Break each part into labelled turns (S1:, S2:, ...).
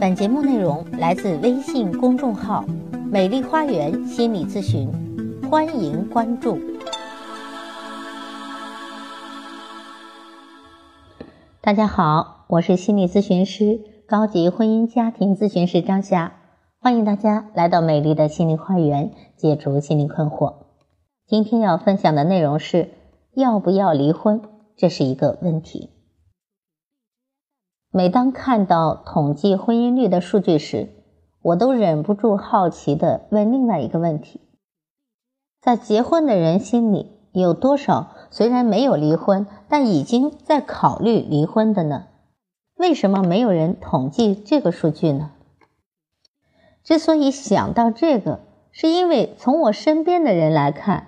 S1: 本节目内容来自微信公众号“美丽花园心理咨询”，欢迎关注。大家好，我是心理咨询师、高级婚姻家庭咨询师张霞，欢迎大家来到美丽的心灵花园，解除心理困惑。今天要分享的内容是：要不要离婚？这是一个问题。每当看到统计婚姻率的数据时，我都忍不住好奇的问另外一个问题：在结婚的人心里，有多少虽然没有离婚，但已经在考虑离婚的呢？为什么没有人统计这个数据呢？之所以想到这个，是因为从我身边的人来看，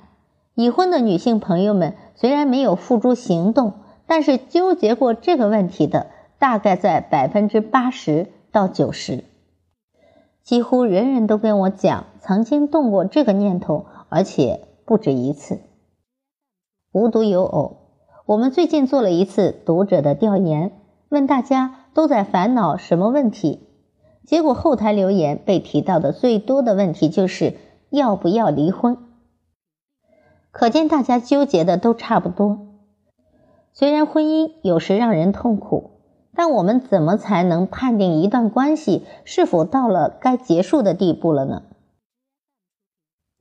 S1: 已婚的女性朋友们虽然没有付诸行动，但是纠结过这个问题的。大概在百分之八十到九十，几乎人人都跟我讲曾经动过这个念头，而且不止一次。无独有偶，我们最近做了一次读者的调研，问大家都在烦恼什么问题，结果后台留言被提到的最多的问题就是要不要离婚。可见大家纠结的都差不多。虽然婚姻有时让人痛苦。但我们怎么才能判定一段关系是否到了该结束的地步了呢？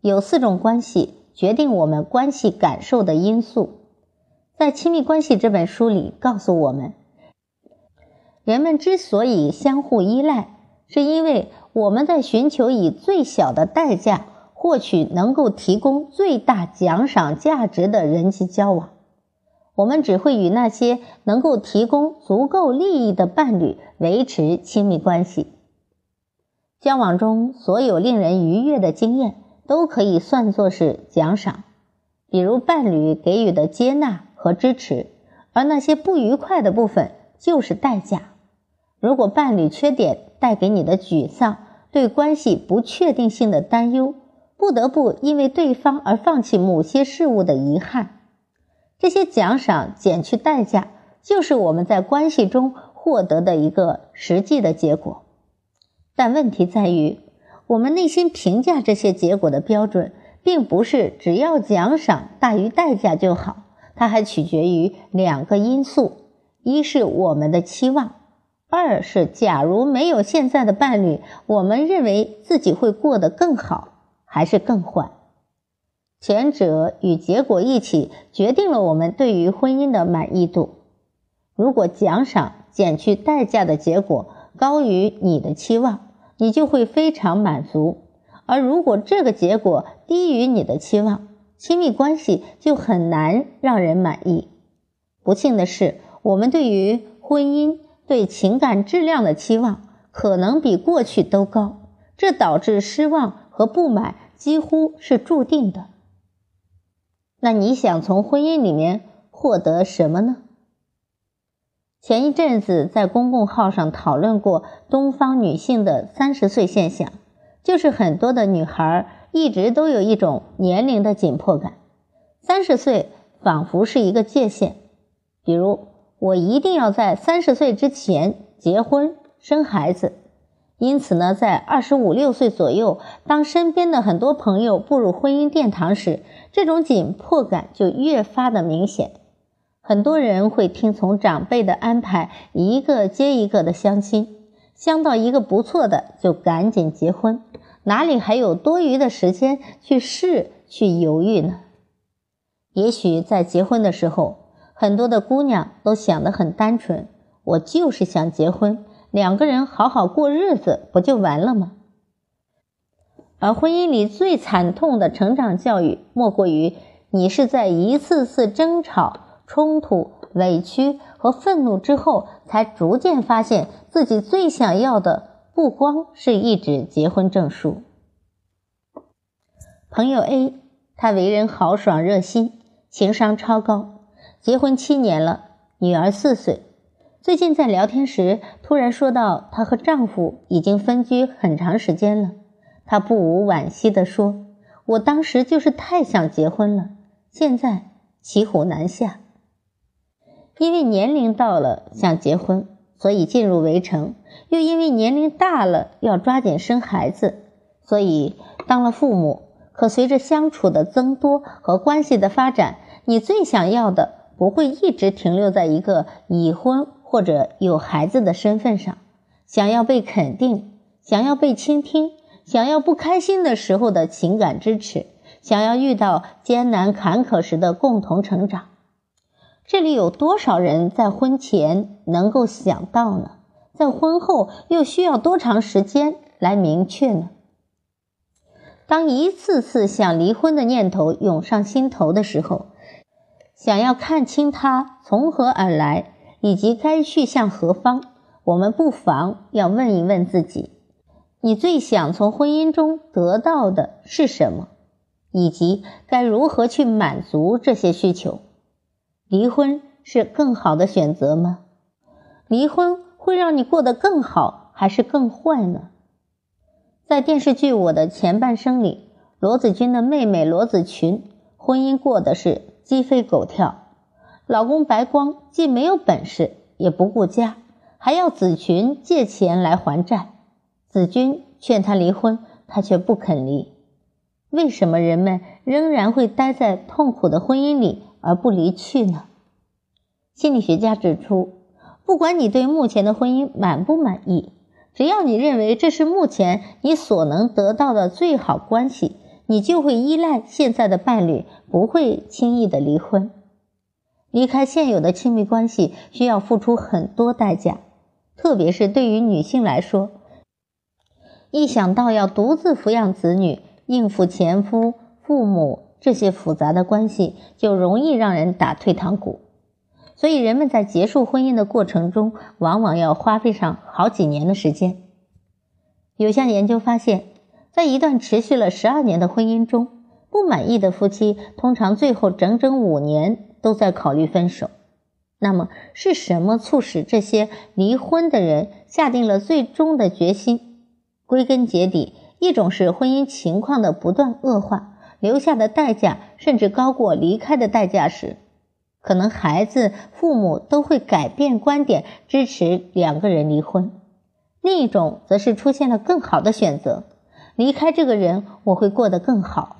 S1: 有四种关系决定我们关系感受的因素，在《亲密关系》这本书里告诉我们，人们之所以相互依赖，是因为我们在寻求以最小的代价获取能够提供最大奖赏价值的人际交往。我们只会与那些能够提供足够利益的伴侣维持亲密关系。交往中所有令人愉悦的经验都可以算作是奖赏，比如伴侣给予的接纳和支持；而那些不愉快的部分就是代价。如果伴侣缺点带给你的沮丧、对关系不确定性的担忧、不得不因为对方而放弃某些事物的遗憾。这些奖赏减去代价，就是我们在关系中获得的一个实际的结果。但问题在于，我们内心评价这些结果的标准，并不是只要奖赏大于代价就好，它还取决于两个因素：一是我们的期望，二是假如没有现在的伴侣，我们认为自己会过得更好还是更坏。前者与结果一起决定了我们对于婚姻的满意度。如果奖赏减去代价的结果高于你的期望，你就会非常满足；而如果这个结果低于你的期望，亲密关系就很难让人满意。不幸的是，我们对于婚姻、对情感质量的期望可能比过去都高，这导致失望和不满几乎是注定的。那你想从婚姻里面获得什么呢？前一阵子在公共号上讨论过东方女性的三十岁现象，就是很多的女孩一直都有一种年龄的紧迫感，三十岁仿佛是一个界限，比如我一定要在三十岁之前结婚生孩子。因此呢，在二十五六岁左右，当身边的很多朋友步入婚姻殿堂时，这种紧迫感就越发的明显。很多人会听从长辈的安排，一个接一个的相亲，相到一个不错的就赶紧结婚，哪里还有多余的时间去试、去犹豫呢？也许在结婚的时候，很多的姑娘都想得很单纯，我就是想结婚。两个人好好过日子，不就完了吗？而婚姻里最惨痛的成长教育，莫过于你是在一次次争吵、冲突、委屈和愤怒之后，才逐渐发现自己最想要的，不光是一纸结婚证书。朋友 A，他为人豪爽热心，情商超高，结婚七年了，女儿四岁。最近在聊天时，突然说到她和丈夫已经分居很长时间了。她不无惋惜地说：“我当时就是太想结婚了，现在骑虎难下。因为年龄到了想结婚，所以进入围城；又因为年龄大了要抓紧生孩子，所以当了父母。可随着相处的增多和关系的发展，你最想要的不会一直停留在一个已婚或者有孩子的身份上，想要被肯定，想要被倾听，想要不开心的时候的情感支持，想要遇到艰难坎坷时的共同成长。这里有多少人在婚前能够想到呢？在婚后又需要多长时间来明确呢？当一次次想离婚的念头涌上心头的时候，想要看清它从何而来，以及该去向何方，我们不妨要问一问自己：你最想从婚姻中得到的是什么？以及该如何去满足这些需求？离婚是更好的选择吗？离婚会让你过得更好，还是更坏呢？在电视剧《我的前半生》里，罗子君的妹妹罗子群婚姻过的是鸡飞狗跳，老公白光既没有本事，也不顾家，还要子群借钱来还债。子君劝他离婚，他却不肯离。为什么人们仍然会待在痛苦的婚姻里而不离去呢？心理学家指出，不管你对目前的婚姻满不满意。只要你认为这是目前你所能得到的最好关系，你就会依赖现在的伴侣，不会轻易的离婚。离开现有的亲密关系需要付出很多代价，特别是对于女性来说，一想到要独自抚养子女、应付前夫、父母这些复杂的关系，就容易让人打退堂鼓。所以，人们在结束婚姻的过程中，往往要花费上好几年的时间。有项研究发现，在一段持续了十二年的婚姻中，不满意的夫妻通常最后整整五年都在考虑分手。那么，是什么促使这些离婚的人下定了最终的决心？归根结底，一种是婚姻情况的不断恶化，留下的代价甚至高过离开的代价时。可能孩子、父母都会改变观点，支持两个人离婚；另一种则是出现了更好的选择，离开这个人我会过得更好。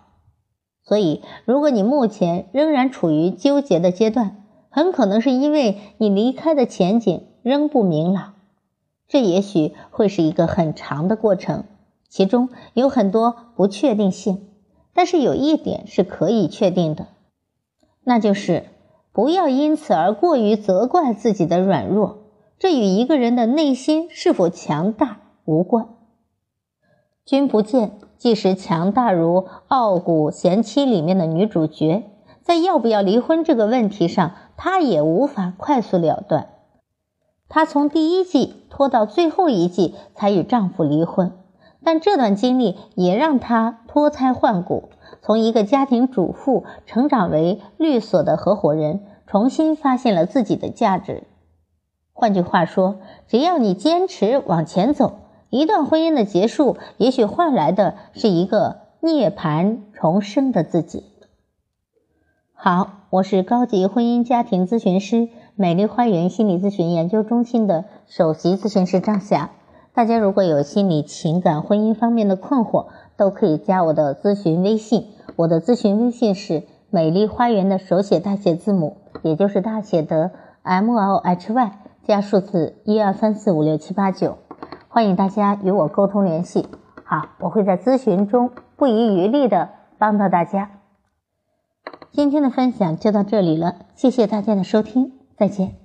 S1: 所以，如果你目前仍然处于纠结的阶段，很可能是因为你离开的前景仍不明朗。这也许会是一个很长的过程，其中有很多不确定性。但是有一点是可以确定的，那就是。不要因此而过于责怪自己的软弱，这与一个人的内心是否强大无关。君不见，即使强大如《傲骨贤妻》里面的女主角，在要不要离婚这个问题上，她也无法快速了断。她从第一季拖到最后一季才与丈夫离婚，但这段经历也让她脱胎换骨。从一个家庭主妇成长为律所的合伙人，重新发现了自己的价值。换句话说，只要你坚持往前走，一段婚姻的结束，也许换来的是一个涅槃重生的自己。好，我是高级婚姻家庭咨询师美丽花园心理咨询研究中心的首席咨询师张霞。大家如果有心理、情感、婚姻方面的困惑，都可以加我的咨询微信。我的咨询微信是美丽花园的手写大写字母，也就是大写的 M L H Y 加数字一二三四五六七八九，欢迎大家与我沟通联系。好，我会在咨询中不遗余力的帮到大家。今天的分享就到这里了，谢谢大家的收听，再见。